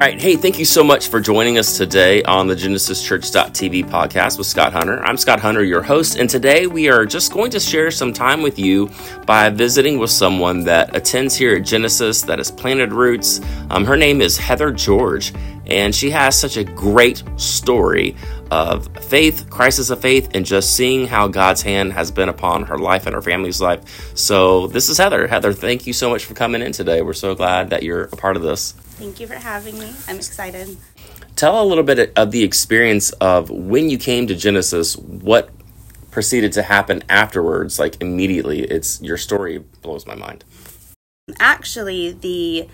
All right. Hey, thank you so much for joining us today on the GenesisChurch.tv podcast with Scott Hunter. I'm Scott Hunter, your host, and today we are just going to share some time with you by visiting with someone that attends here at Genesis that has planted roots. Um, her name is Heather George, and she has such a great story of faith, crisis of faith, and just seeing how God's hand has been upon her life and her family's life. So, this is Heather. Heather, thank you so much for coming in today. We're so glad that you're a part of this. Thank you for having me. I'm excited. Tell a little bit of the experience of when you came to Genesis, what proceeded to happen afterwards, like immediately. It's your story blows my mind. Actually, the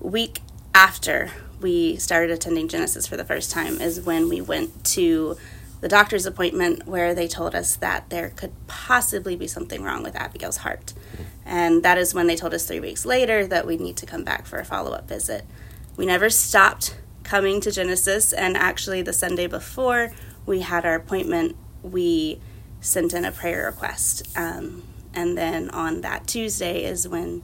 week after we started attending Genesis for the first time is when we went to the doctor's appointment where they told us that there could possibly be something wrong with Abigail's heart. And that is when they told us three weeks later that we need to come back for a follow up visit. We never stopped coming to Genesis, and actually, the Sunday before we had our appointment, we sent in a prayer request. Um, and then on that Tuesday is when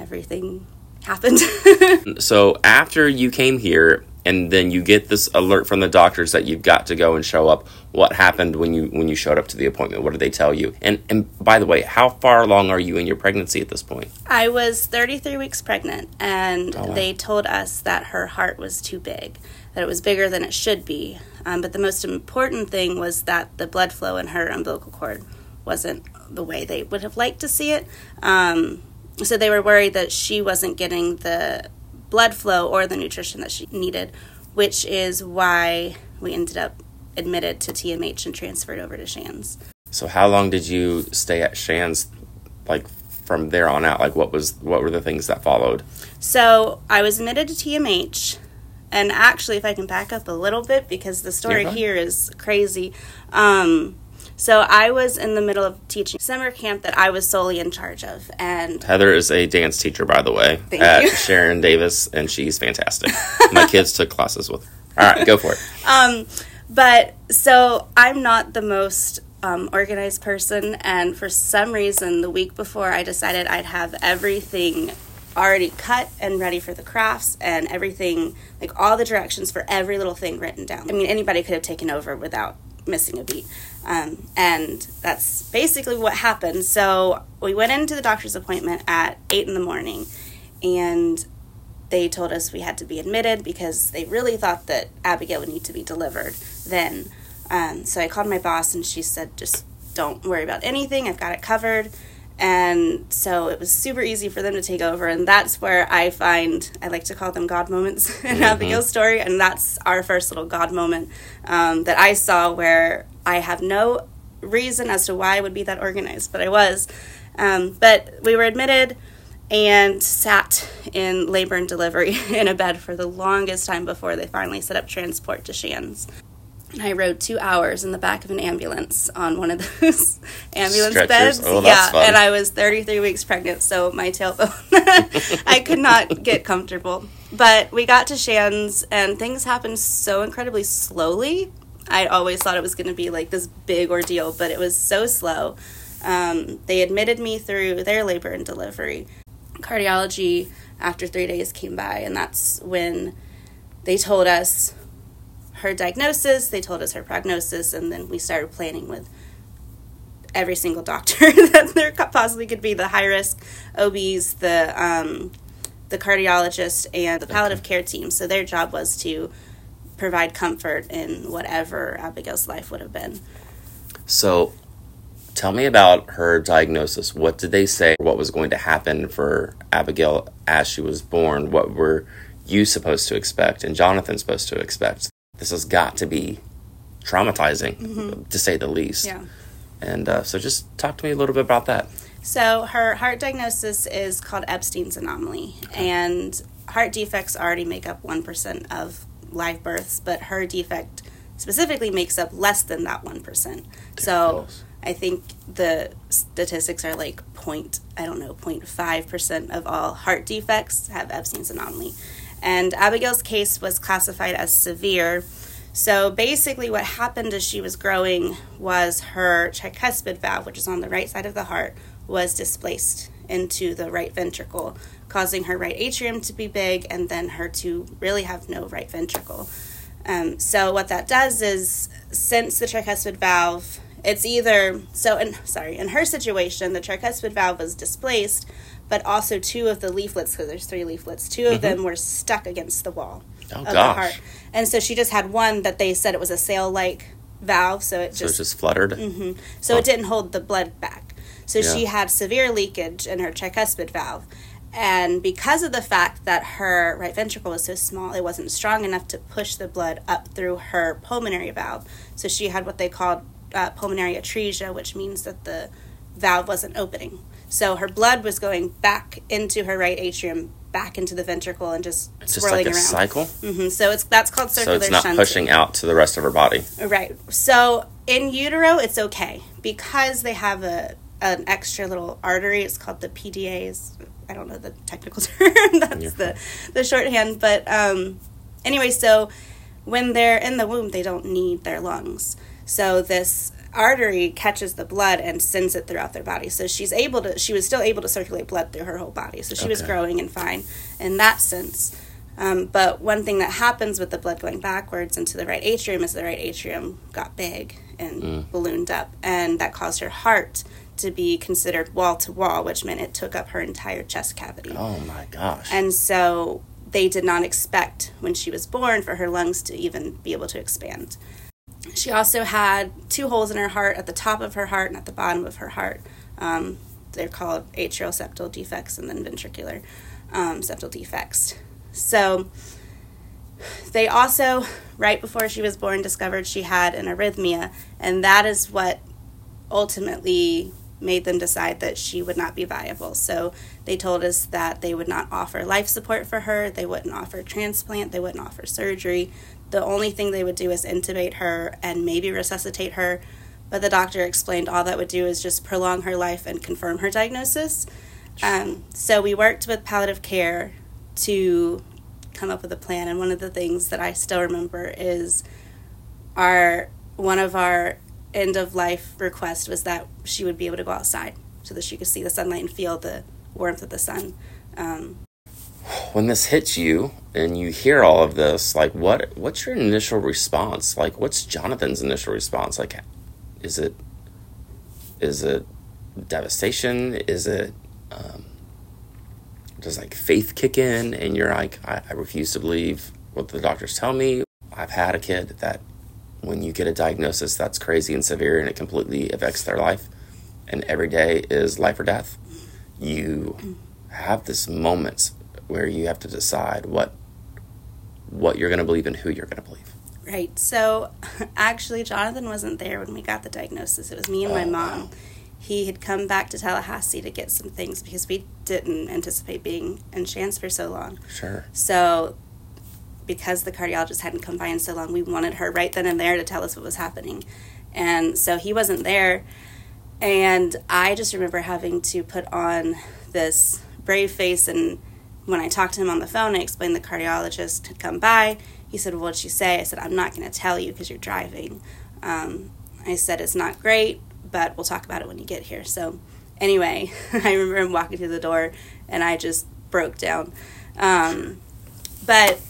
everything happened. so, after you came here, and then you get this alert from the doctors that you've got to go and show up. What happened when you when you showed up to the appointment? What did they tell you? And and by the way how far along are you in your pregnancy at this point? I was 33 weeks pregnant and oh, wow. they told us that her heart was too big that it was bigger than it should be. Um, but the most important thing was that the blood flow in her umbilical cord wasn't the way they would have liked to see it. Um, so they were worried that she wasn't getting the blood flow or the nutrition that she needed, which is why we ended up admitted to TMH and transferred over to Shands. So how long did you stay at Shands like from there on out? Like what was what were the things that followed? So I was admitted to TMH and actually if I can back up a little bit because the story yeah. here is crazy. Um, so I was in the middle of teaching summer camp that I was solely in charge of, and Heather is a dance teacher, by the way, Thank at you. Sharon Davis, and she's fantastic. My kids took classes with her. All right, go for it. Um, but so I'm not the most um, organized person, and for some reason, the week before, I decided I'd have everything already cut and ready for the crafts and everything like all the directions for every little thing written down i mean anybody could have taken over without missing a beat. Um, and that's basically what happened. So we went into the doctor's appointment at 8 in the morning, and they told us we had to be admitted because they really thought that Abigail would need to be delivered then. Um, so I called my boss, and she said, just don't worry about anything, I've got it covered. And so it was super easy for them to take over. And that's where I find, I like to call them God moments in mm-hmm. Abigail's story. And that's our first little God moment um, that I saw where I have no reason as to why I would be that organized, but I was. Um, but we were admitted and sat in labor and delivery in a bed for the longest time before they finally set up transport to Shands. And I rode two hours in the back of an ambulance on one of those ambulance Stretchers. beds. Oh, yeah, fun. and I was 33 weeks pregnant, so my tailbone, I could not get comfortable. But we got to Shands, and things happened so incredibly slowly. I always thought it was going to be like this big ordeal, but it was so slow. Um, they admitted me through their labor and delivery. Cardiology, after three days, came by, and that's when they told us her diagnosis, they told us her prognosis, and then we started planning with every single doctor that there possibly could be the high risk OBs, the um, the cardiologist, and the palliative care team. So their job was to provide comfort in whatever Abigail's life would have been. So tell me about her diagnosis. What did they say? What was going to happen for Abigail as she was born? What were you supposed to expect and Jonathan supposed to expect? this has got to be traumatizing, mm-hmm. to say the least. Yeah. And uh, so just talk to me a little bit about that. So her heart diagnosis is called Ebstein's anomaly, okay. and heart defects already make up 1% of live births, but her defect specifically makes up less than that 1%. So I think the statistics are like point, I don't know, 0.5% of all heart defects have Ebstein's anomaly. And Abigail's case was classified as severe. So basically, what happened as she was growing was her tricuspid valve, which is on the right side of the heart, was displaced into the right ventricle, causing her right atrium to be big and then her to really have no right ventricle. Um, so what that does is, since the tricuspid valve, it's either so. In sorry, in her situation, the tricuspid valve was displaced, but also two of the leaflets, because there's three leaflets, 2 of them were stuck against the wall Oh, of the heart, and so she just had one that they said it was a sail-like valve, so it So just just fluttered. so it didn't hold the blood back. So Yeah. she had severe leakage in her tricuspid valve. And because of the fact that her right ventricle was so small, it wasn't strong enough to push the blood up through her pulmonary valve. So she had what they called uh, pulmonary atresia, which means that the valve wasn't opening. So her blood was going back into her right atrium, back into the ventricle, and just It's just swirling like a around. cycle. hmm So it's that's called circular. So it's not shunting. pushing out to the rest of her body. Right. So in utero, it's okay because they have a an extra little artery. It's called the PDAs. I don't know the technical term. That's the the shorthand. But um, anyway, so when they're in the womb, they don't need their lungs. So this artery catches the blood and sends it throughout their body. So she's able to. She was still able to circulate blood through her whole body. So she was growing and fine in that sense. Um, but one thing that happens with the blood going backwards into the right atrium is the right atrium got big and ballooned up, and that caused her heart to be considered wall to wall, which meant it took up her entire chest cavity. Oh my gosh. And so they did not expect when she was born for her lungs to even be able to expand. She also had two holes in her heart at the top of her heart and at the bottom of her heart. Um, they're called atrial septal defects and then ventricular um, septal defects. So they also, right before she was born, discovered she had an arrhythmia, and that is what ultimately made them decide that she would not be viable. So they told us that they would not offer life support for her, they wouldn't offer transplant, they wouldn't offer surgery. The only thing they would do is intubate her and maybe resuscitate her. But the doctor explained all that would do is just prolong her life and confirm her diagnosis. Um, so we worked with palliative care to come up with a plan. And one of the things that I still remember is our one of our end of life request was that she would be able to go outside so that she could see the sunlight and feel the warmth of the sun. Um, when this hits you and you hear all of this, like what what's your initial response? Like what's Jonathan's initial response? Like is it is it devastation? Is it um, does like faith kick in and you're like I, I refuse to believe what the doctors tell me? I've had a kid that when you get a diagnosis that's crazy and severe and it completely affects their life and every day is life or death you have this moments where you have to decide what what you're going to believe and who you're going to believe Right. So actually, Jonathan wasn't there when we got the diagnosis. It was me and my Oh, mom. wow. He had come back to Tallahassee to get some things because we didn't anticipate being in Shands for so long. sure So, because the cardiologist hadn't come by in so long, we wanted her right then and there to tell us what was happening. And so he wasn't there. And I just remember having to put on this brave face. And when I talked to him on the phone, I explained the cardiologist had come by. He said, Well, what'd she say? I said, I'm not going to tell you because you're driving. Um, I said, It's not great, but we'll talk about it when you get here. So, anyway, I remember him walking through the door and I just broke down. Um, but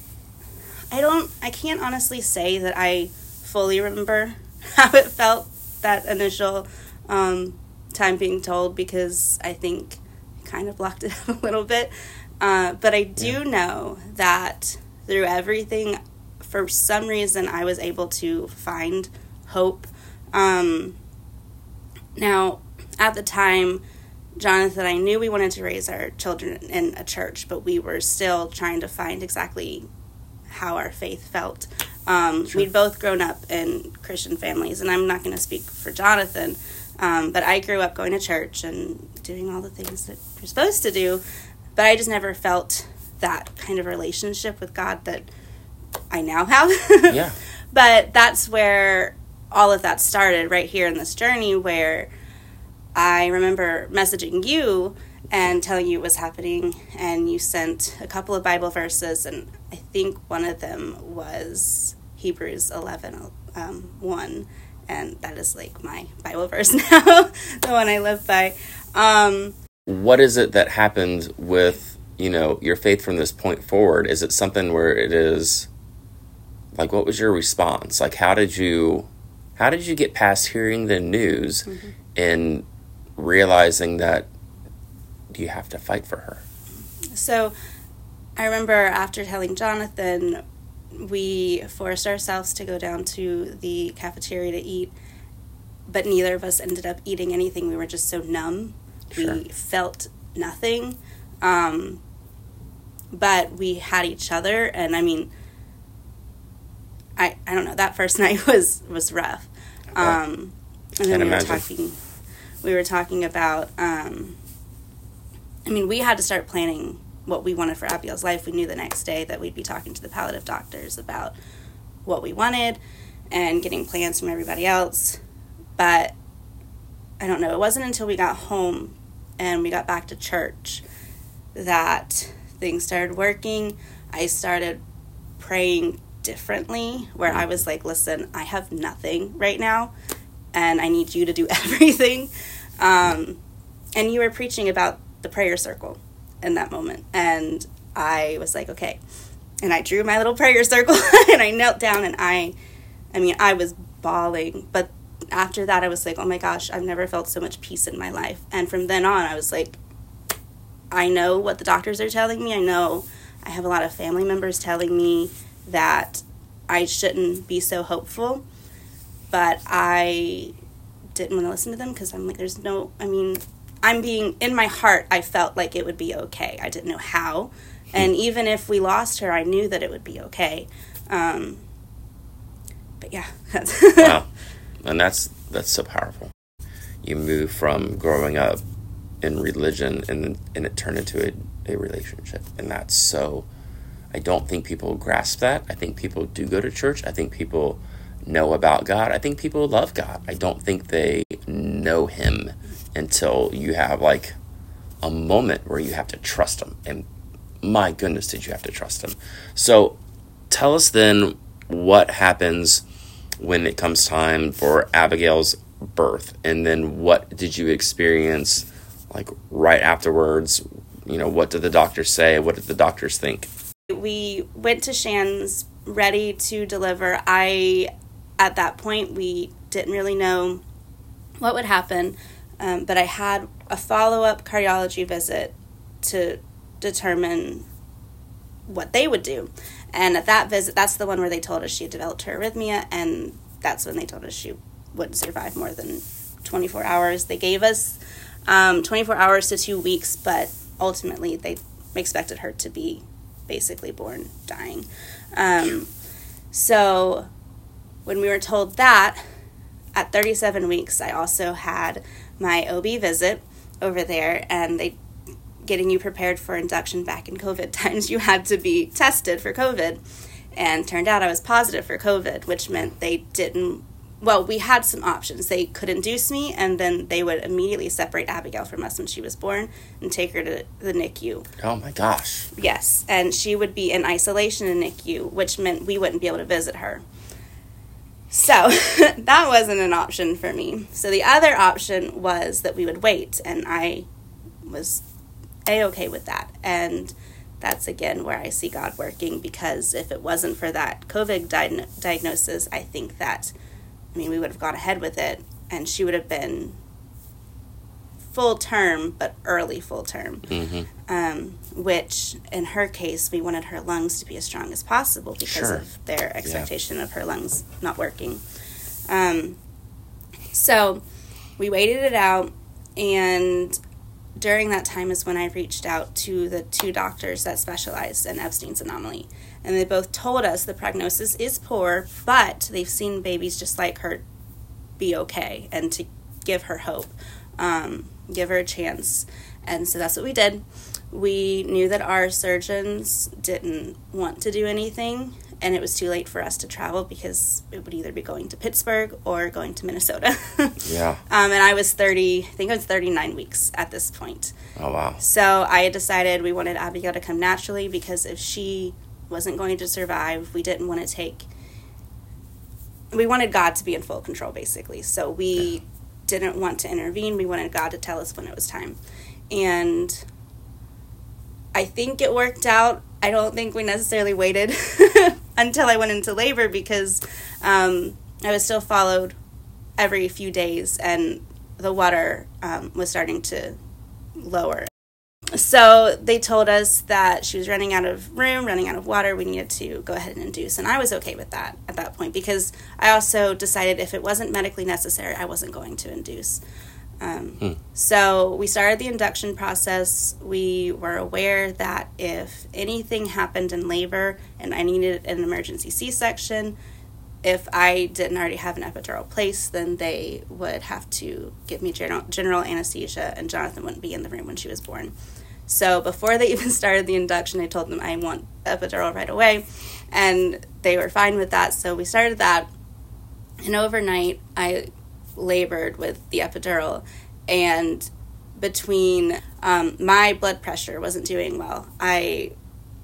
I don't, I can't honestly say that I fully remember how it felt that initial um, time being told because I think I kind of blocked it out a little bit. Uh, but I do know that through everything, for some reason, I was able to find hope. Um, now, at the time, Jonathan, I knew we wanted to raise our children in a church, but we were still trying to find exactly how our faith felt. Um, We'd both grown up in Christian families, and I'm not going to speak for Jonathan, um, but I grew up going to church and doing all the things that you're supposed to do, but I just never felt that kind of relationship with God that I now have. Yeah. But that's where all of that started, right here in this journey, where I remember messaging you and telling you what was happening, and you sent a couple of Bible verses, and I think one of them was Hebrews 11 um, 1, and that is like my Bible verse now, the one I live by. Um, what is it that happened with you know, your faith from this point forward? Is it something where it is like what was your response? Like how did you how did you get past hearing the news mm-hmm. and realizing that you have to fight for her? So I remember after telling Jonathan, we forced ourselves to go down to the cafeteria to eat, but neither of us ended up eating anything. We were just so numb. Sure. We felt nothing. Um, but we had each other, and I mean, I, I don't know, that first night was, was rough. Um, and then we imagine. were talking, we were talking about, um, I mean, we had to start planning what we wanted for Abigail's life. We knew the next day that we'd be talking to the palliative doctors about what we wanted and getting plans from everybody else. But I don't know, it wasn't until we got home and we got back to church that things started working. I started praying differently, where I was like, listen, I have nothing right now, and I need you to do everything. Um, and you were preaching about the prayer circle in that moment. And I was like, okay. And I drew my little prayer circle and I knelt down and I, I mean, I was bawling. But after that, I was like, oh my gosh, I've never felt so much peace in my life. And from then on, I was like, I know what the doctors are telling me. I know I have a lot of family members telling me that I shouldn't be so hopeful. But I didn't want to listen to them because I'm like, there's no, I mean, I'm being in my heart. I felt like it would be okay. I didn't know how, and even if we lost her, I knew that it would be okay. Um, but yeah, wow, and that's that's so powerful. You move from growing up in religion, and and it turned into a, a relationship, and that's so. I don't think people grasp that. I think people do go to church. I think people know about God. I think people love God. I don't think they know Him until you have like a moment where you have to trust them. And my goodness, did you have to trust them? So tell us then what happens when it comes time for Abigail's birth. And then what did you experience like right afterwards? You know, what did the doctors say? What did the doctors think? We went to Shands ready to deliver. I, at that point, we didn't really know what would happen. Um, but I had a follow up cardiology visit to determine what they would do. And at that visit, that's the one where they told us she had developed her arrhythmia, and that's when they told us she wouldn't survive more than 24 hours. They gave us um, 24 hours to two weeks, but ultimately they expected her to be basically born dying. Um, so when we were told that, at 37 weeks, I also had my OB visit over there and they getting you prepared for induction back in COVID times, you had to be tested for COVID. And turned out I was positive for COVID, which meant they didn't. Well, we had some options. They could induce me, and then they would immediately separate Abigail from us when she was born and take her to the NICU. Oh my gosh. Yes, and she would be in isolation in NICU, which meant we wouldn't be able to visit her. So that wasn't an option for me. So the other option was that we would wait, and I was a okay with that. And that's again where I see God working because if it wasn't for that COVID di- diagnosis, I think that, I mean, we would have gone ahead with it, and she would have been full term, but early full term. Mm-hmm. Um, which, in her case, we wanted her lungs to be as strong as possible because sure. of their expectation yeah. of her lungs not working. Um, so we waited it out, and during that time is when I reached out to the two doctors that specialized in Ebstein's anomaly. And they both told us the prognosis is poor, but they've seen babies just like her be okay and to give her hope um, give her a chance. And so that's what we did. We knew that our surgeons didn't want to do anything, and it was too late for us to travel because it would either be going to Pittsburgh or going to Minnesota. yeah. Um, and I was 30, I think I was 39 weeks at this point. Oh, wow. So I had decided we wanted Abigail to come naturally because if she wasn't going to survive, we didn't want to take we wanted God to be in full control, basically. So we didn't want to intervene. We wanted God to tell us when it was time. And I think it worked out. I don't think we necessarily waited until I went into labor because um, I was still followed every few days and the water um, was starting to lower. So they told us that she was running out of room, running out of water. We needed to go ahead and induce. And I was okay with that at that point because I also decided if it wasn't medically necessary, I wasn't going to induce. Um, hmm. So we started the induction process. We were aware that if anything happened in labor and I needed an emergency C section, if I didn't already have an epidural placed, then they would have to give me general, general anesthesia, and Jonathan wouldn't be in the room when she was born. So before they even started the induction, I told them I want epidural right away, and they were fine with that. So we started that, and overnight I labored with the epidural, and between um, my blood pressure wasn't doing well. I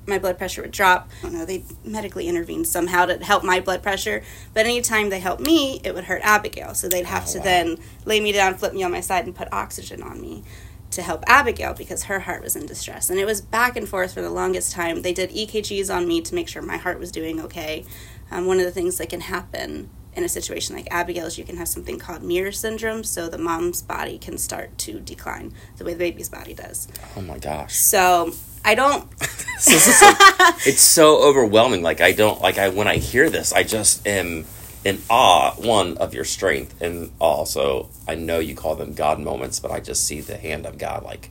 my blood pressure would drop. I don't know, they medically intervened somehow to help my blood pressure. But anytime they helped me, it would hurt Abigail. So they'd have oh, to wow. then lay me down, flip me on my side, and put oxygen on me to help Abigail because her heart was in distress. And it was back and forth for the longest time. They did EKGs on me to make sure my heart was doing okay. Um, one of the things that can happen in a situation like Abigail's, you can have something called mirror syndrome, so the mom's body can start to decline the way the baby's body does. Oh my gosh. So I don't. it's so overwhelming. Like I don't like I when I hear this, I just am in awe one of your strength, and also I know you call them God moments, but I just see the hand of God like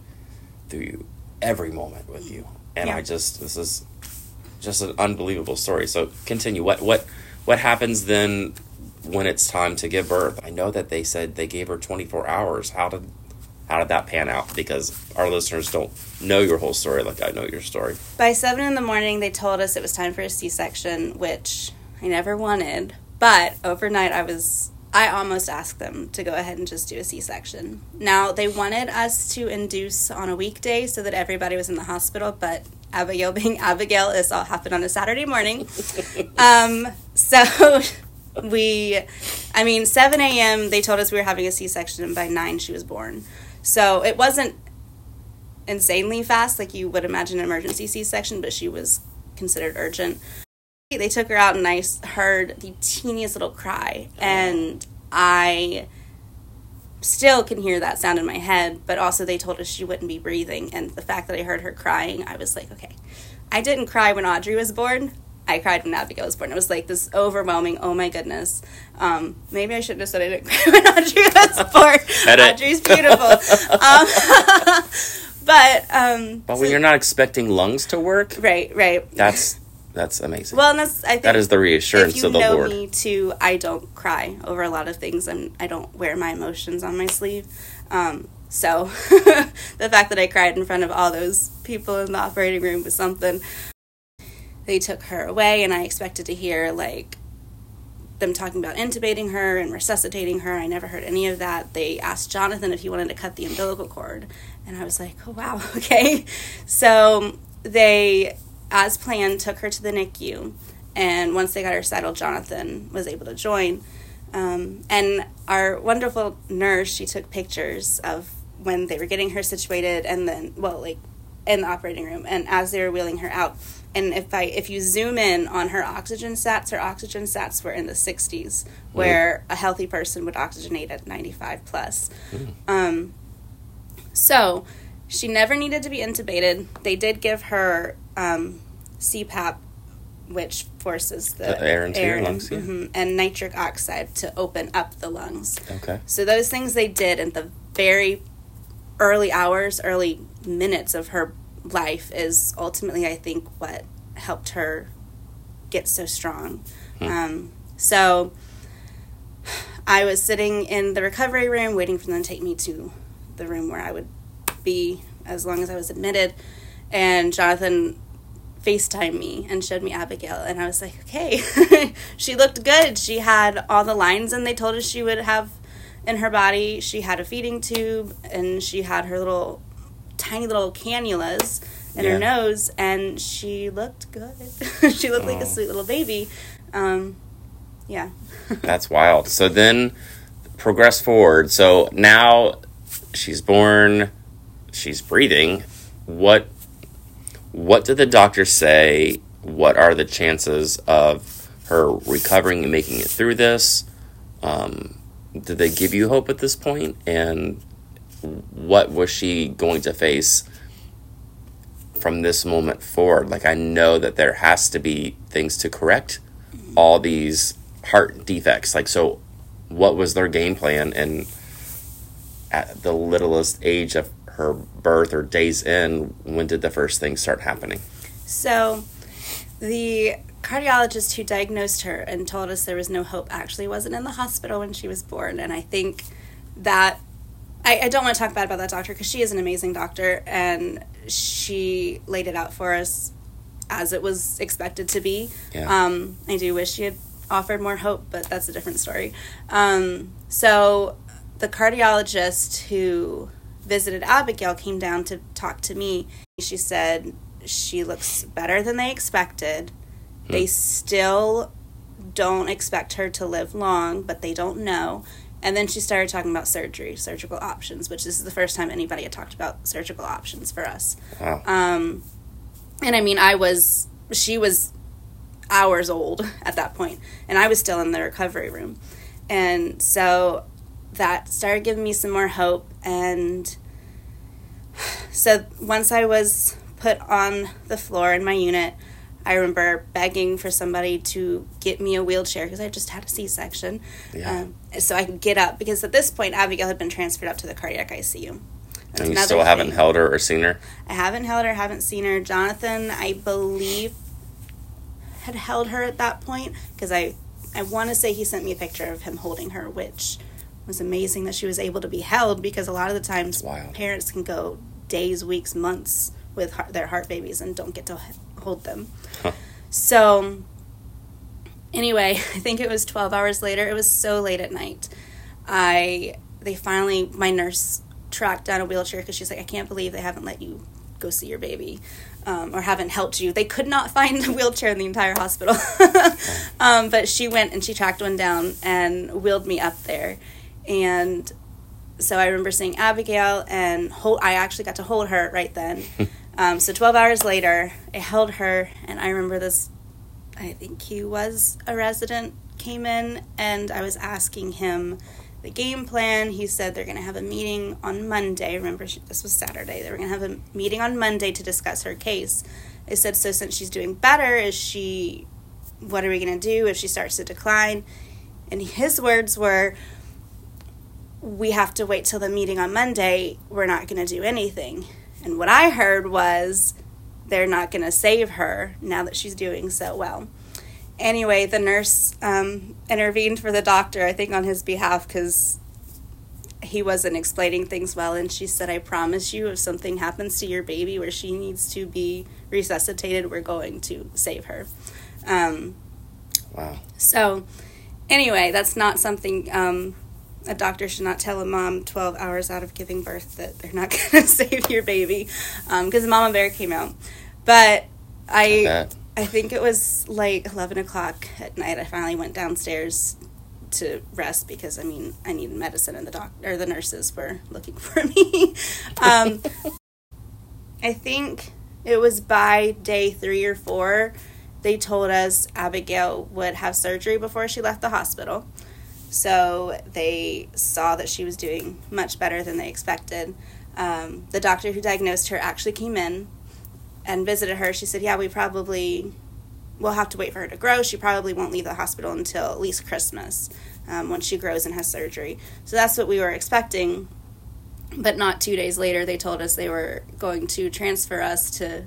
through you every moment with you, and yeah. I just this is just an unbelievable story. So continue. What what what happens then when it's time to give birth? I know that they said they gave her twenty four hours. How did how did that pan out? Because our listeners don't know your whole story like I know your story. By seven in the morning, they told us it was time for a C section, which I never wanted. But overnight, I was. I almost asked them to go ahead and just do a C section. Now, they wanted us to induce on a weekday so that everybody was in the hospital, but Abigail being Abigail, this all happened on a Saturday morning. um, so we, I mean, 7 a.m., they told us we were having a C section, and by 9, she was born. So it wasn't insanely fast like you would imagine an emergency C section, but she was considered urgent. They took her out, and I heard the teeniest little cry, and I still can hear that sound in my head, but also they told us she wouldn't be breathing. And the fact that I heard her crying, I was like, okay. I didn't cry when Audrey was born, I cried when Abigail was born. It was like this overwhelming, oh my goodness. Um, maybe I shouldn't have said I didn't cry when Audrey was born. Audrey's beautiful. um, but um, but when so, you're not expecting lungs to work, right, right. That's that's amazing. Well, and that's I think that is the reassurance of the know Lord. Me too. I don't cry over a lot of things, and I don't wear my emotions on my sleeve. Um, so the fact that I cried in front of all those people in the operating room was something they took her away, and I expected to hear like them talking about intubating her and resuscitating her. I never heard any of that. They asked Jonathan if he wanted to cut the umbilical cord, and I was like, oh wow, okay. So they, as planned, took her to the NICU, and once they got her settled, Jonathan was able to join. Um, and our wonderful nurse, she took pictures of when they were getting her situated, and then, well, like in the operating room, and as they were wheeling her out and if I if you zoom in on her oxygen stats, her oxygen stats were in the 60s, where mm. a healthy person would oxygenate at 95 plus. Mm. Um, so she never needed to be intubated. They did give her um, CPAP, which forces the, the air into air your lungs, yeah. mm-hmm, and nitric oxide to open up the lungs. Okay. So those things they did in the very early hours, early minutes of her life is ultimately, I think, what helped her get so strong. Hmm. Um, so I was sitting in the recovery room waiting for them to take me to the room where I would be as long as I was admitted. And Jonathan FaceTime me and showed me Abigail. And I was like, okay, she looked good. She had all the lines, and they told us she would have in her body, she had a feeding tube and she had her little tiny little cannulas in yeah. her nose, and she looked good. she looked oh. like a oh. sweet little baby. Um, yeah. That's wild. So then progress forward. So now she's born, she's breathing. What what did the doctor say? What are the chances of her recovering and making it through this? Um, did they give you hope at this point? And what was she going to face from this moment forward? Like, I know that there has to be things to correct all these heart defects. Like, so what was their game plan? And at the littlest age of her birth or days in, when did the first thing start happening? So, the cardiologist who diagnosed her and told us there was no hope actually wasn't in the hospital when she was born. And I think that I, I don't want to talk bad about that doctor because she is an amazing doctor and she laid it out for us as it was expected to be. Yeah. Um, I do wish she had offered more hope, but that's a different story. Um, so the cardiologist who visited Abigail came down to talk to me. She said she looks better than they expected. They still don't expect her to live long, but they don't know. And then she started talking about surgery, surgical options, which this is the first time anybody had talked about surgical options for us. Wow. Um, and I mean, I was, she was hours old at that point, and I was still in the recovery room. And so that started giving me some more hope. And so once I was put on the floor in my unit, I remember begging for somebody to get me a wheelchair because I just had a C section. Yeah. Um, so I could get up because at this point, Abigail had been transferred up to the cardiac ICU. That's and you still haven't held her or seen her? I haven't held her, haven't seen her. Jonathan, I believe, had held her at that point because I, I want to say he sent me a picture of him holding her, which was amazing that she was able to be held because a lot of the times parents can go days, weeks, months with heart, their heart babies and don't get to hold them. Huh. So, anyway, I think it was 12 hours later. It was so late at night. I they finally my nurse tracked down a wheelchair because she's like, I can't believe they haven't let you go see your baby. Um, or haven't helped you. They could not find a wheelchair in the entire hospital. um, but she went and she tracked one down and wheeled me up there. And so I remember seeing Abigail and hold, I actually got to hold her right then. Um, so 12 hours later, I held her, and I remember this. I think he was a resident, came in, and I was asking him the game plan. He said they're going to have a meeting on Monday. Remember, she, this was Saturday. They were going to have a meeting on Monday to discuss her case. I said, so since she's doing better, is she, what are we going to do if she starts to decline? And his words were, we have to wait till the meeting on Monday. We're not going to do anything. And what I heard was they're not going to save her now that she's doing so well. Anyway, the nurse um, intervened for the doctor, I think on his behalf, because he wasn't explaining things well. And she said, I promise you, if something happens to your baby where she needs to be resuscitated, we're going to save her. Um, Wow. so, anyway, that's not something um, a doctor should not tell a mom 12 hours out of giving birth that they're not going to save your baby because Mama Bear came out. But I. I think it was like 11 o'clock at night. I finally went downstairs to rest because I mean I needed medicine and the doctor or the nurses were looking for me. um, I think it was by day three or four they told us Abigail would have surgery before she left the hospital. So they saw that she was doing much better than they expected. Um, the doctor who diagnosed her actually came in and visited her. She said, Yeah, we probably will have to wait for her to grow. She probably won't leave the hospital until at least Christmas um, when she grows and has surgery. So that's what we were expecting. But not two days later, they told us they were going to transfer us to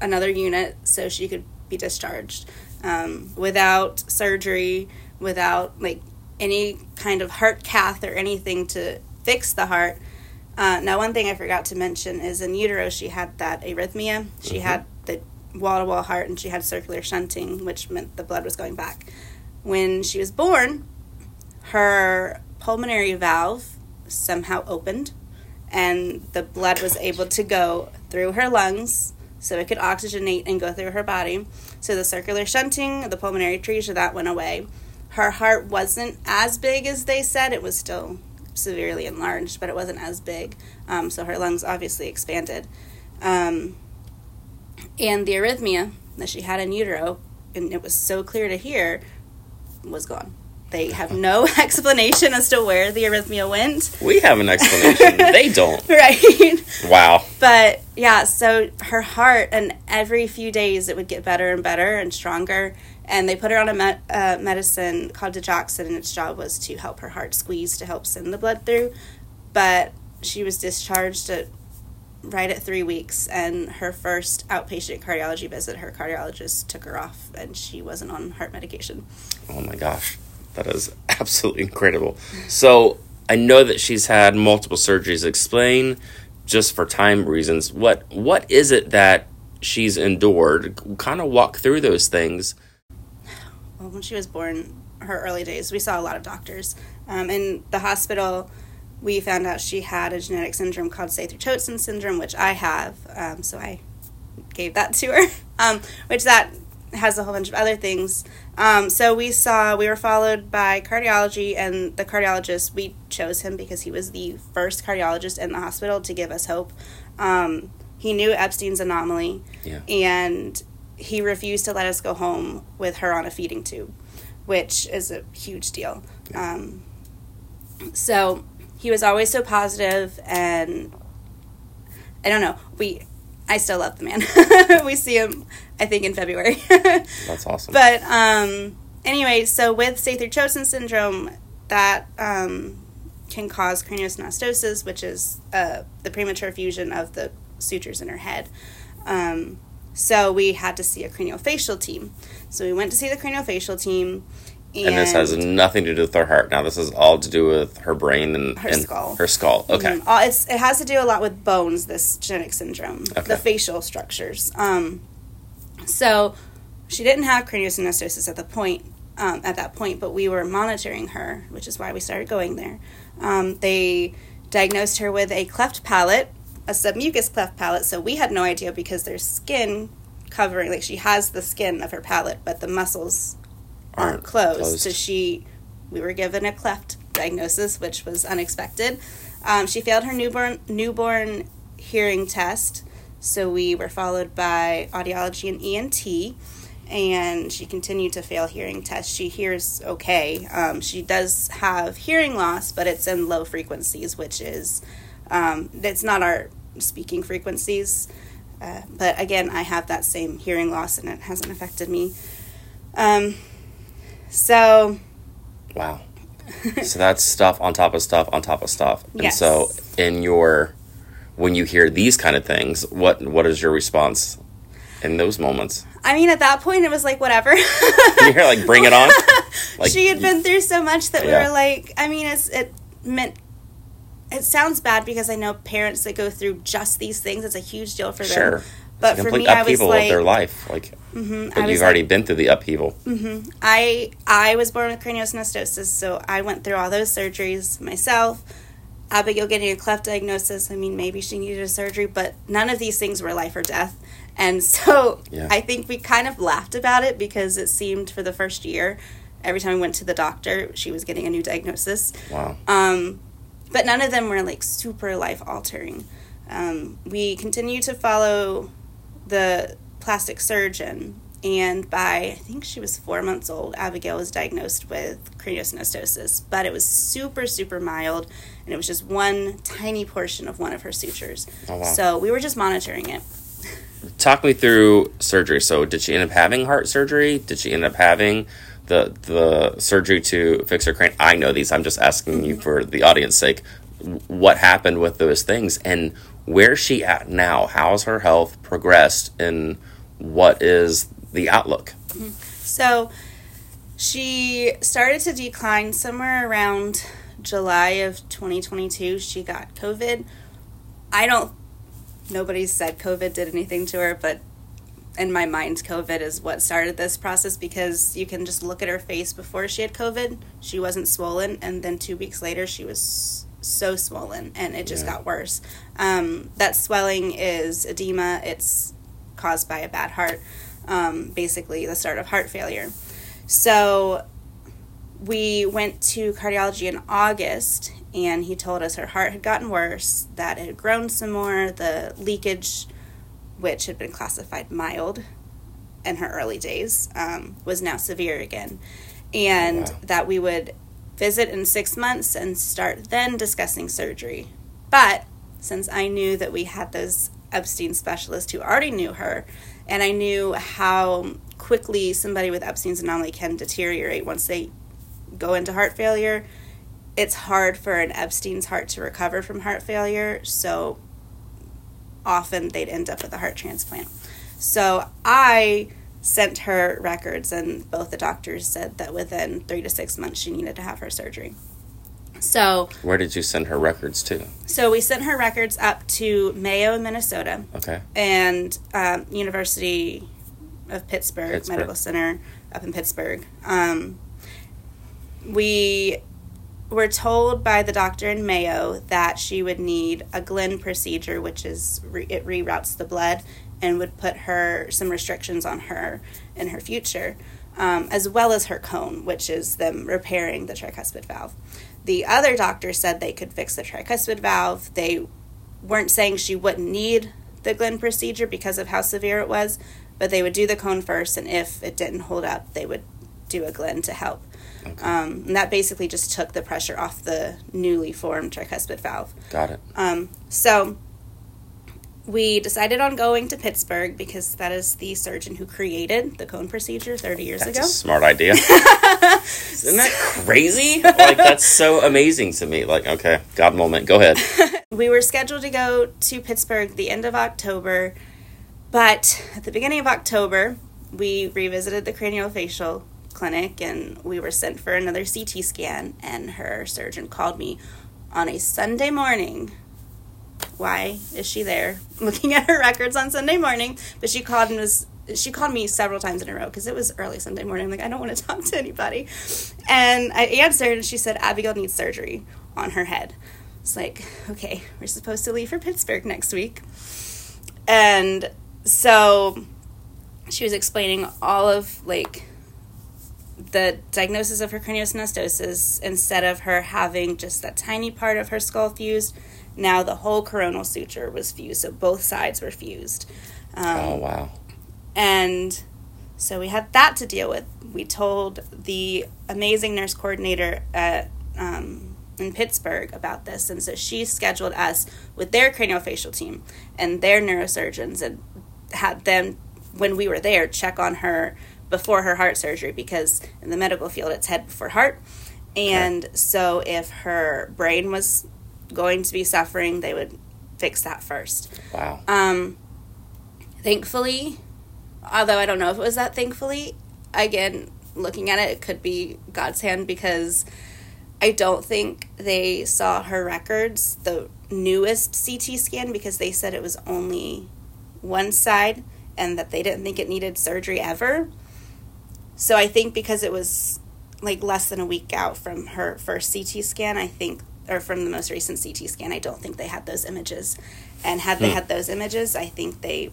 another unit so she could be discharged um, without surgery, without like any kind of heart cath or anything to fix the heart. Uh, now, one thing I forgot to mention is in utero, she had that arrhythmia. She had the wall to wall heart and she had circular shunting, which meant the blood was going back. When she was born, her pulmonary valve somehow opened and the blood was able to go through her lungs so it could oxygenate and go through her body. So the circular shunting, the pulmonary atresia, that went away. Her heart wasn't as big as they said. It was still severely enlarged, but it wasn't as big. Um, so her lungs obviously expanded. Um, and the arrhythmia that she had in utero, and it was so clear to hear, was gone. They have no explanation as to where the arrhythmia went. We have an explanation. they don't. Right. Wow. But yeah, so her heart, and every few days it would get better and better and stronger. And they put her on a me- uh, medicine called digoxin, and its job was to help her heart squeeze to help send the blood through. But she was discharged at right at three weeks, and her first outpatient cardiology visit, her cardiologist took her off, and she wasn't on heart medication. Oh my gosh. That is absolutely incredible. So I know that she's had multiple surgeries. Explain, just for time reasons, what what is it that she's endured? Kind of walk through those things. Well, when she was born, her early days, we saw a lot of doctors. Um, in the hospital, we found out she had a genetic syndrome called Saethre-Chotzen syndrome, which I have. Um, so I gave that to her, um, which that has a whole bunch of other things. Um, so we saw, we were followed by cardiology, and the cardiologist, we chose him because he was the first cardiologist in the hospital to give us hope. Um, he knew Ebstein's anomaly, Yeah. and he refused to let us go home with her on a feeding tube, which is a huge deal. Um, so he was always so positive, and I don't know. We, I still love the man. we see him, I think, in February. That's awesome. But um, anyway, so with Saethre-Chotzen syndrome, that um, can cause craniosynostosis, which is uh, the premature fusion of the sutures in her head. Um, so we had to see a craniofacial team. So we went to see the craniofacial team. And, and this has nothing to do with her heart. Now this is all to do with her brain and Her and skull. Her skull. Okay. Mhm. Uh, it's, it has to do a lot with bones, this genetic syndrome, Okay. the facial structures. Um, so she didn't have craniosynostosis at the point um, at that point, but we were monitoring her, which is why we started going there. Um, they diagnosed her with a cleft palate, a submucous cleft palate. So we had no idea because there's skin covering, like she has the skin of her palate, but the muscles aren't Aren't closed. closed. So she, we were given a cleft diagnosis, which was unexpected. Um, she failed her newborn newborn hearing test, so we were followed by audiology and ENT, and she continued to fail hearing tests. She hears okay. Um, she does have hearing loss, but it's in low frequencies, which is um, it's not our speaking frequencies. Uh, but again, I have that same hearing loss, and it hasn't affected me. Um, so Wow. so that's stuff on top of stuff on top of stuff. And Yes. so in your when you hear these kind of things, what what is your response in those moments? I mean, at that point, it was like whatever. You're like bring it on. Like she had been through so much that we were like, I mean, it's it meant. It sounds bad because I know parents that go through just these things. It's a huge deal for them. Sure. But for me, I was like, of their life. Like mhm, but you've already like, been through the upheaval. I I was born with craniosynostosis, so I went through all those surgeries myself. Abigail getting a cleft diagnosis. I mean, maybe she needed a surgery, but none of these things were life or death. And so Yeah. I think we kind of laughed about it because it seemed for the first year, every time we went to the doctor, she was getting a new diagnosis. Wow. Um, but none of them were like super life altering. Um, we continued to follow the plastic surgeon, and by I think she was four months old, Abigail was diagnosed with craniosynostosis. But it was super, super mild, and it was just one tiny portion of one of her sutures. Oh, wow. So we were just monitoring it. Talk me through surgery. So did she end up having heart surgery? Did she end up having the the surgery to fix her crane? I know these. I'm just asking you for the audience sake. What happened with those things and where's she at now? How's her health progressed and what is the outlook? Mm-hmm. So she started to decline somewhere around July of 2022. She got COVID. I don't, nobody said COVID did anything to her, but in my mind, COVID is what started this process because you can just look at her face before she had COVID. She wasn't swollen, and then two weeks later, she was so swollen, and it just Yeah. got worse. Um, that swelling is edema, it's caused by a bad heart, um, basically, the start of heart failure. So we went to cardiology in August, and he told us her heart had gotten worse, that it had grown some more, the leakage which had been classified mild in her early days, um, was now severe again. And Wow. that we would visit in six months and start then discussing surgery. But since I knew that we had those Ebstein specialists who already knew her, and I knew how quickly somebody with Ebstein's anomaly can deteriorate once they go into heart failure, it's hard for an Ebstein's heart to recover from heart failure. So often they'd end up with a heart transplant. So I sent her records, and both the doctors said that within three to six months she needed to have her surgery. So, Where did you send her records to? so we sent her records up to Mayo in Minnesota Okay. and um, University of Pittsburgh, Pittsburgh. Medical Center up in Pittsburgh. Um, we were told by the doctor in Mayo that she would need a Glenn procedure, which is re- it reroutes the blood and would put her some restrictions on her in her future, um, as well as her cone, which is them repairing the tricuspid valve. The other doctor said they could fix the tricuspid valve. They weren't saying she wouldn't need the Glenn procedure because of how severe it was, but they would do the cone first, and if it didn't hold up, they would do a Glenn to help. Um, and that basically just took the pressure off the newly formed tricuspid valve. Got it. Um, so we decided on going to Pittsburgh because that is the surgeon who created the cone procedure 30 years That's ago. a smart idea. Isn't that crazy? Like that's so amazing to me. Like, okay, God moment. Go ahead. We were scheduled to go to Pittsburgh the end of October, but at the beginning of October, we revisited the craniofacial clinic and we were sent for another CT scan. And her surgeon called me on a Sunday morning. Why is she there? Looking at her records on Sunday morning, but she called and was she called me several times in a row because it was early Sunday morning. I'm like, I don't want to talk to anybody. And I answered, and she said, Abigail needs surgery on her head. It's like, okay, we're supposed to leave for Pittsburgh next week. And so she was explaining all of like the diagnosis of her craniosynostosis instead of her having just that tiny part of her skull fused. Now the whole coronal suture was fused, so both sides were fused. Um, Oh wow. and so we had that to deal with. We told the amazing nurse coordinator at um, in Pittsburgh about this, and so she scheduled us with their craniofacial team and their neurosurgeons, and had them when we were there check on her before her heart surgery because in the medical field it's head before heart, and so if her brain was going to be suffering, they would fix that first. Wow. Um, thankfully, although I don't know if it was that thankfully, again, looking at it, it could be God's hand because I don't think they saw her records, the newest CT scan, because they said it was only one side and that they didn't think it needed surgery ever. So I think because it was like less than a week out from her first CT scan, I think, or from the most recent CT scan, I don't think they had those images. And had they Hmm. had those images, I think they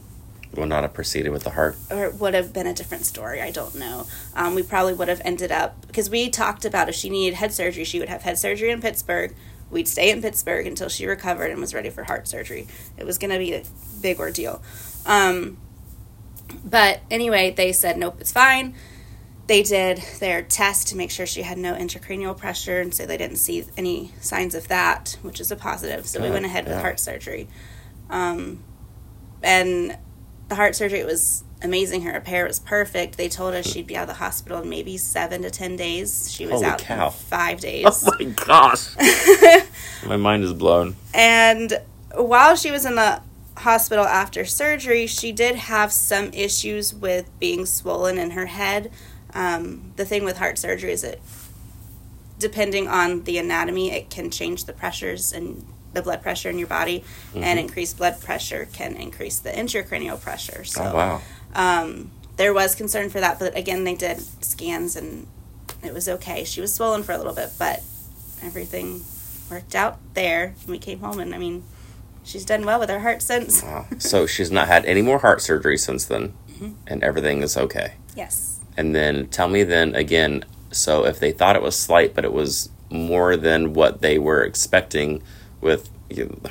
Will not have proceeded with the heart. or it would have been a different story. I don't know. Um, we probably would have ended up because we talked about if she needed head surgery, she would have head surgery in Pittsburgh. We'd stay in Pittsburgh until she recovered and was ready for heart surgery. It was going to be a big ordeal. Um, but anyway, they said nope, it's fine. They did their test to make sure she had no intracranial pressure, and so they didn't see any signs of that, which is a positive. So we went ahead with heart surgery. Um, and the heart surgery was amazing. Her repair was perfect. They told us she'd be out of the hospital in maybe seven to ten days. She was Holy out cow. five days. Oh my gosh. my mind is blown. And while she was in the hospital after surgery, she did have some issues with being swollen in her head. Um, the thing with heart surgery is it, depending on the anatomy, it can change the pressures and the blood pressure in your body, and increased blood pressure can increase the intracranial pressure. So, Oh wow. um, there was concern for that, but again, they did scans and it was okay. She was swollen for a little bit, but everything worked out there. We came home, and I mean, she's done well with her heart since. Wow. So she's not had any more heart surgery since then, Mm-hmm. and everything is okay. Yes. And then tell me then again. So if they thought it was slight, but it was more than what they were expecting with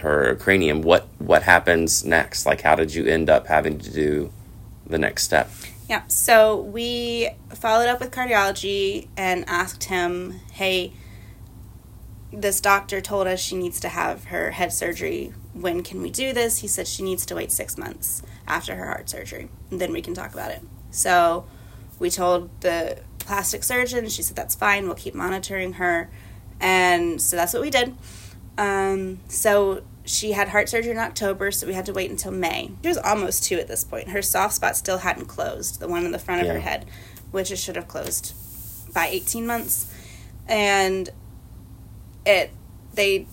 her cranium. What what happens next? Like, how did you end up having to do the next step? Yeah. So we followed up with cardiology and asked him, "Hey, this doctor told us she needs to have her head surgery. When can we do this?" He said she needs to wait six months after her heart surgery, and then we can talk about it. So we told the plastic surgeon. She said that's fine. We'll keep monitoring her, and so that's what we did. Um, so she had heart surgery in October, so we had to wait until May. She was almost two at this point. Her soft spot still hadn't closed, the one in the front of her head, which it should have closed by 18 months. And it they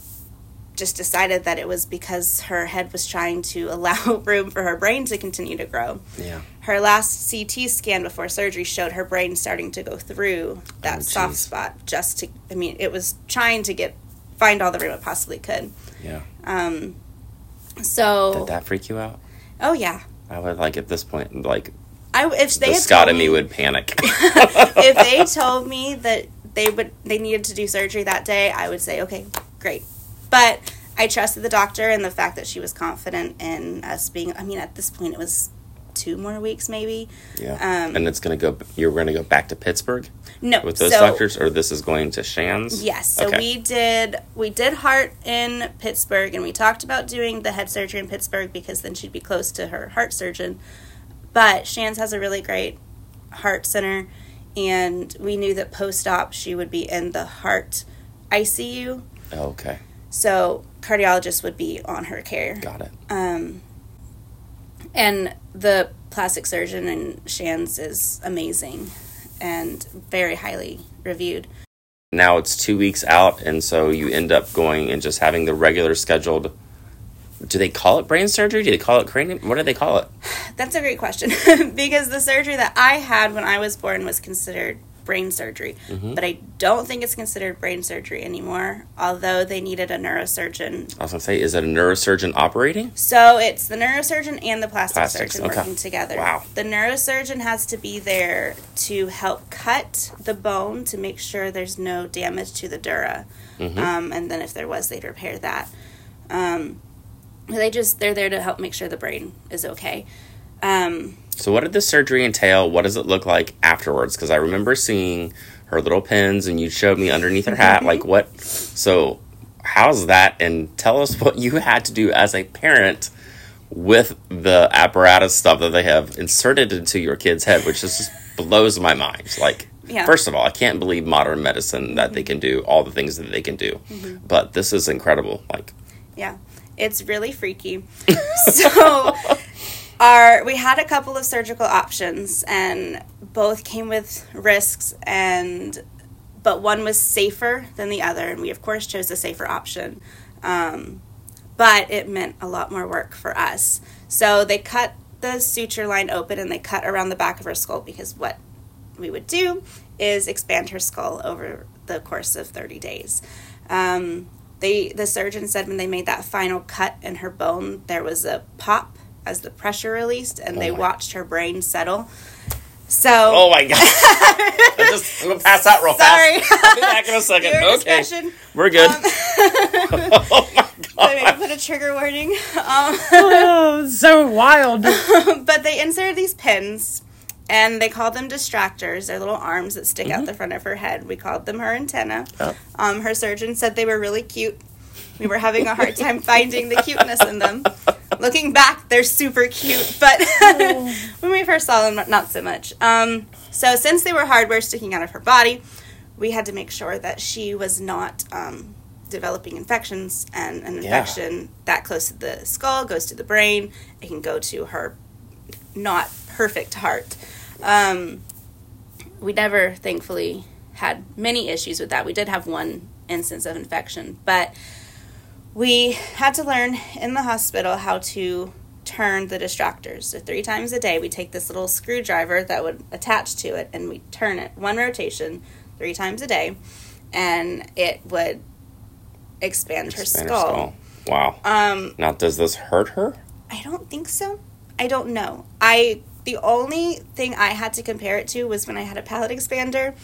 just decided that it was because her head was trying to allow room for her brain to continue to grow. Yeah. Her last CT scan before surgery showed her brain starting to go through that Oh, soft spot just to I mean, it was trying to get find all the room it possibly could. Yeah. Um, so, Did that freak you out? oh yeah, I would like at this point, like I if they the Scott and me would panic. if they told me that they would they needed to do surgery that day, I would say okay, great. But I trusted the doctor and the fact that she was confident in us being. I mean, at this point, it was two more weeks, maybe. yeah. Um, and it's gonna go. You're gonna go back to Pittsburgh No, with those so, doctors, or this is going to Shands. Yes, so Okay. we did we did heart in Pittsburgh, and we talked about doing the head surgery in Pittsburgh because then she'd be close to her heart surgeon. But Shands has a really great heart center, and we knew that post op she would be in the heart ICU, okay. so cardiologist would be on her care. Got it. Um, and the plastic surgeon in Shands is amazing and very highly reviewed. Now it's two weeks out, and so you end up going and just having the regular scheduled. Do they call it brain surgery? Do they call it cranium? What do they call it? That's a great question because the surgery that I had when I was born was considered brain surgery, Mm-hmm. but I don't think it's considered brain surgery anymore, although they needed a neurosurgeon. I was gonna say, is it a neurosurgeon operating? So it's the neurosurgeon and the plastic Plastics, surgeon okay. working together. Wow. The neurosurgeon has to be there to help cut the bone to make sure there's no damage to the dura. Mm-hmm. Um, and then if there was, they'd repair that. Um, they just they're there to help make sure the brain is okay. Um, So, what did the surgery entail? What does it look like afterwards? Because I remember seeing her little pins, and you showed me underneath her hat. Like, what? So, how's that? And tell us what you had to do as a parent with the apparatus stuff that they have inserted into your kid's head, which just blows my mind. Like, Yeah. first of all, I can't believe modern medicine that they can do all the things that they can do. Mm-hmm. But this is incredible. Like, Yeah, it's really freaky. so, we had a couple of surgical options, and both came with risks, and but one was safer than the other, and we of course chose the safer option. Um, but it meant a lot more work for us. So they cut the suture line open and they cut around the back of her skull because what we would do is expand her skull over the course of 30 days. Um, they the surgeon said when they made that final cut in her bone, there was a pop as the pressure released, and they watched her brain settle. So oh my God. I just, I'm going to pass out real Sorry. fast. I'll be back in a second. Your okay. discretion. We're good. Um, oh my I mean, God. put a trigger warning. Um, Oh, so wild. but they inserted these pins and they called them distractors. They're little arms that stick out the front of her head. We called them her antenna. Oh. Um, her surgeon said they were really cute. We were having a hard time finding the cuteness in them. Looking back, they're super cute, but when we first saw them, not so much. Um, so, since they were hardware sticking out of her body, we had to make sure that she was not um, developing infections. And an Yeah. infection that close to the skull goes to the brain. It can go to her not perfect heart. Um, we never, thankfully, had many issues with that. We did have one instance of infection, but we had to learn in the hospital how to turn the distractors. So three times a day, we take this little screwdriver that would attach to it, and we turn it one rotation three times a day, and it would expand, her Expand skull. Wow. Um, Now, does this hurt her? I don't think so. I don't know. I the only thing I had to compare it to was when I had a palate expander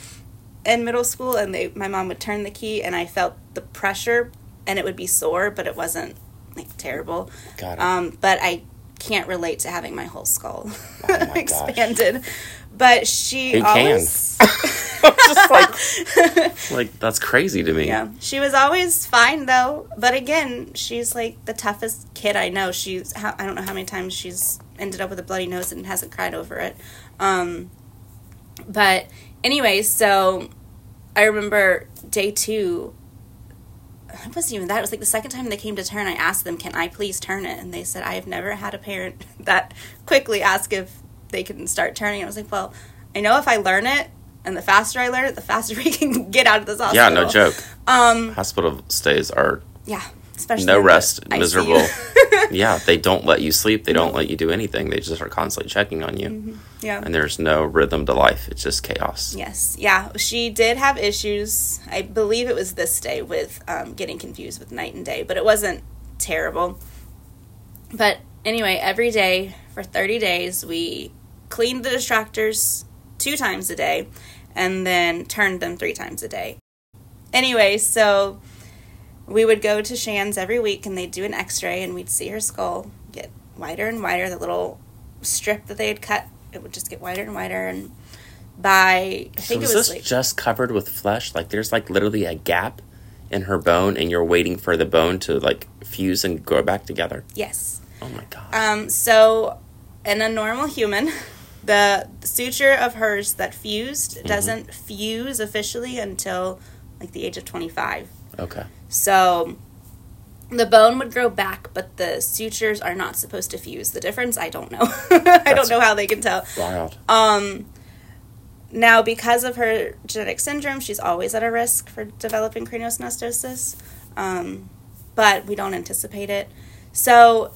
in middle school, and they my mom would turn the key, and I felt the pressure and it would be sore, but it wasn't like terrible. Got it. Um, but I can't relate to having my whole skull Oh my gosh. expanded. But she Who always just like, like that's crazy to me. Yeah, she was always fine though. But again, she's like the toughest kid I know. She's I don't know how many times she's ended up with a bloody nose and hasn't cried over it. Um, but anyway, so I remember day two. It wasn't even that. It was like the second time they came to turn. I asked them, "Can I please turn it?" And they said, "I have never had a parent that quickly ask if they can start turning." I was like, "Well, I know if I learn it, and the faster I learn it, the faster we can get out of this hospital." Yeah, no joke. Um, Hospital stays are yeah, especially no rest, miserable. yeah, they don't let you sleep. They don't let you do anything. They just are constantly checking on you, yeah. and there's no rhythm to life. It's just chaos. Yes, yeah. She did have issues. I believe it was this day with um, getting confused with night and day, but it wasn't terrible. But anyway, every day for 30 days, we cleaned the distractors two times a day and then turned them three times a day. Anyway, so we would go to Shands every week and they'd do an x ray and we'd see her skull get wider and wider. The little strip that they had cut, it would just get wider and wider. And by, I So think is it was this like, just covered with flesh? Like there's like literally a gap in her bone, and you're waiting for the bone to like fuse and go back together. yes. Oh my god. Um, so, in a normal human, the suture of hers that fused Mm-hmm. doesn't fuse officially until like the age of 25. okay. So, the bone would grow back, but the sutures are not supposed to fuse. The difference, I don't know. I don't know how they can tell. Wild. Um, now, because of her genetic syndrome, she's always at a risk for developing craniosynostosis, um, but we don't anticipate it. So,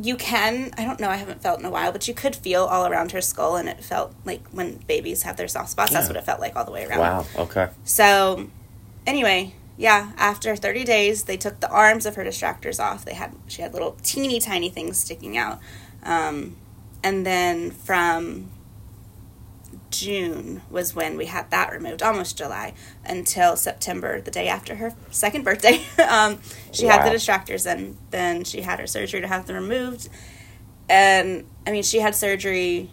you can, I don't know, I haven't felt in a while, but you could feel all around her skull, and it felt like when babies have their soft spots, that's what it felt like all the way around. Wow. Okay. So, anyway, yeah, after 30 days, they took the arms of her distractors off. They had she had little teeny tiny things sticking out. Um, and then from June was when we had that removed, almost July, until September, the day after her second birthday. um, she had the distractors, and then she had her surgery to have them removed. And I mean, she had surgery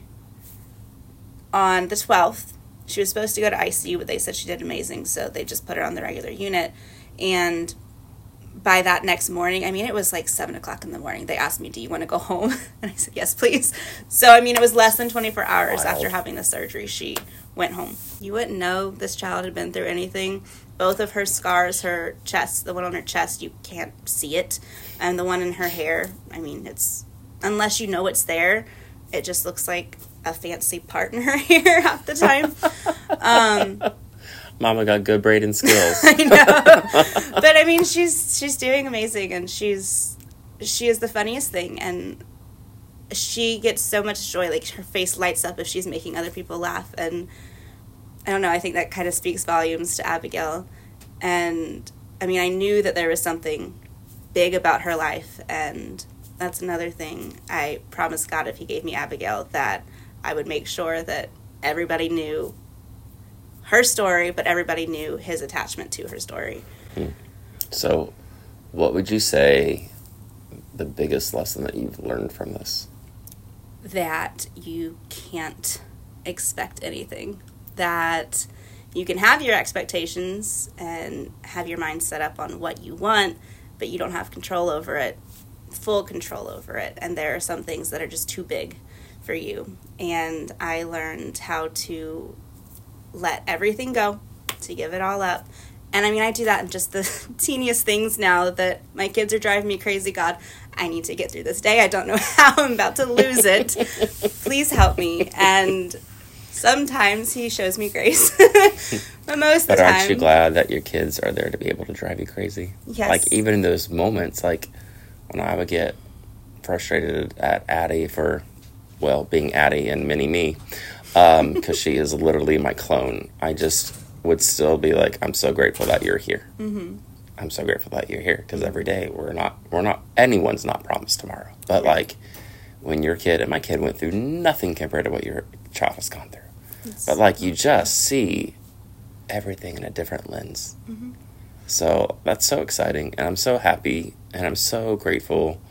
on the 12th. She was supposed to go to ICU, but they said she did amazing, so they just put her on the regular unit. And by that next morning, I mean, it was like 7 o'clock in the morning. They asked me, Do you want to go home? And I said, Yes, please. So, I mean, it was less than 24 hours Wild. after having the surgery, she went home. You wouldn't know this child had been through anything. Both of her scars, her chest, the one on her chest, you can't see it. And the one in her hair, I mean, it's, unless you know it's there, it just looks like a fancy partner here her half the time. um, Mama got good braiding skills. I know, but I mean, she's she's doing amazing, and she's she is the funniest thing, and she gets so much joy. Like her face lights up if she's making other people laugh, and I don't know. I think that kind of speaks volumes to Abigail, and I mean, I knew that there was something big about her life, and that's another thing. I promised God if He gave me Abigail that I would make sure that everybody knew her story, but everybody knew his attachment to her story. Hmm. so, what would you say the biggest lesson that you've learned from this? That you can't expect anything. That you can have your expectations and have your mind set up on what you want, but you don't have control over it, full control over it. And there are some things that are just too big for you. And I learned how to let everything go, to give it all up. And I mean, I do that in just the teeniest things now that my kids are driving me crazy. God, I need to get through this day. I don't know how I'm about to lose it. Please help me. And sometimes he shows me grace. but most of But the time, aren't you glad that your kids are there to be able to drive you crazy? Yes. Like even in those moments, like when I would get frustrated at Addie for, well, being Addie and mini me, because she is literally my clone. I just would still be like, I'm so grateful that you're here. Mm-hmm. I'm so grateful that you're here because every day we're not, we're not, anyone's not promised tomorrow. But like when your kid and my kid went through nothing compared to what your child has gone through. But like you just see everything in a different lens. So that's so exciting. And I'm so happy and I'm so grateful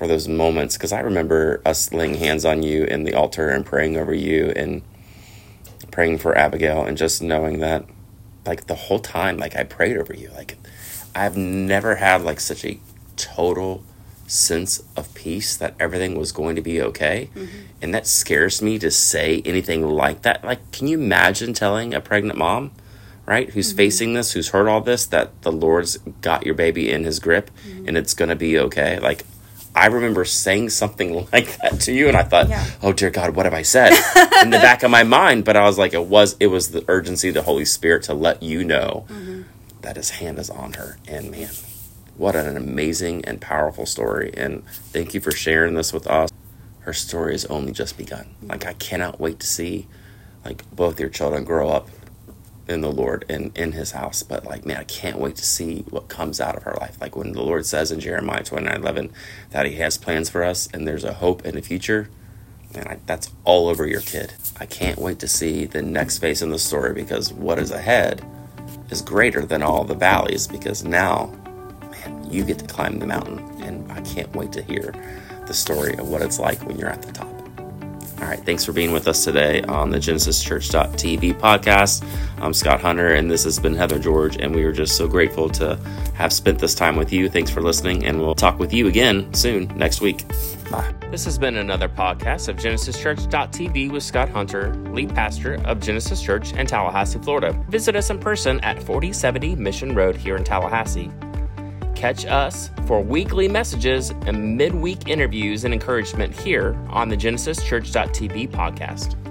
for those moments because I remember us laying hands on you in the altar and praying over you and praying for Abigail and just knowing that like the whole time like I prayed over you like I've never had like such a total sense of peace that everything was going to be okay mm-hmm. and that scares me to say anything like that like can you imagine telling a pregnant mom right who's mm-hmm. facing this who's heard all this that the lord's got your baby in his grip mm-hmm. and it's going to be okay like I remember saying something like that to you, and I thought, yeah. "Oh dear God, what have I said?" in the back of my mind, but I was like, "It was it was the urgency of the Holy Spirit to let you know mm-hmm. that His hand is on her." And man, what an amazing and powerful story! And thank you for sharing this with us. Her story has only just begun. Like I cannot wait to see, like both your children grow up in the Lord and in his house. But like, man, I can't wait to see what comes out of her life. Like when the Lord says in Jeremiah 29 11 that he has plans for us and there's a hope in the future, man, I, that's all over your kid. I can't wait to see the next phase in the story because what is ahead is greater than all the valleys because now, man, you get to climb the mountain. And I can't wait to hear the story of what it's like when you're at the top. All right, thanks for being with us today on the GenesisChurch.tv podcast. I'm Scott Hunter, and this has been Heather George, and we are just so grateful to have spent this time with you. Thanks for listening, and we'll talk with you again soon next week. Bye. This has been another podcast of GenesisChurch.tv with Scott Hunter, lead pastor of Genesis Church in Tallahassee, Florida. Visit us in person at 4070 Mission Road here in Tallahassee. Catch us for weekly messages and midweek interviews and encouragement here on the GenesisChurch.tv podcast.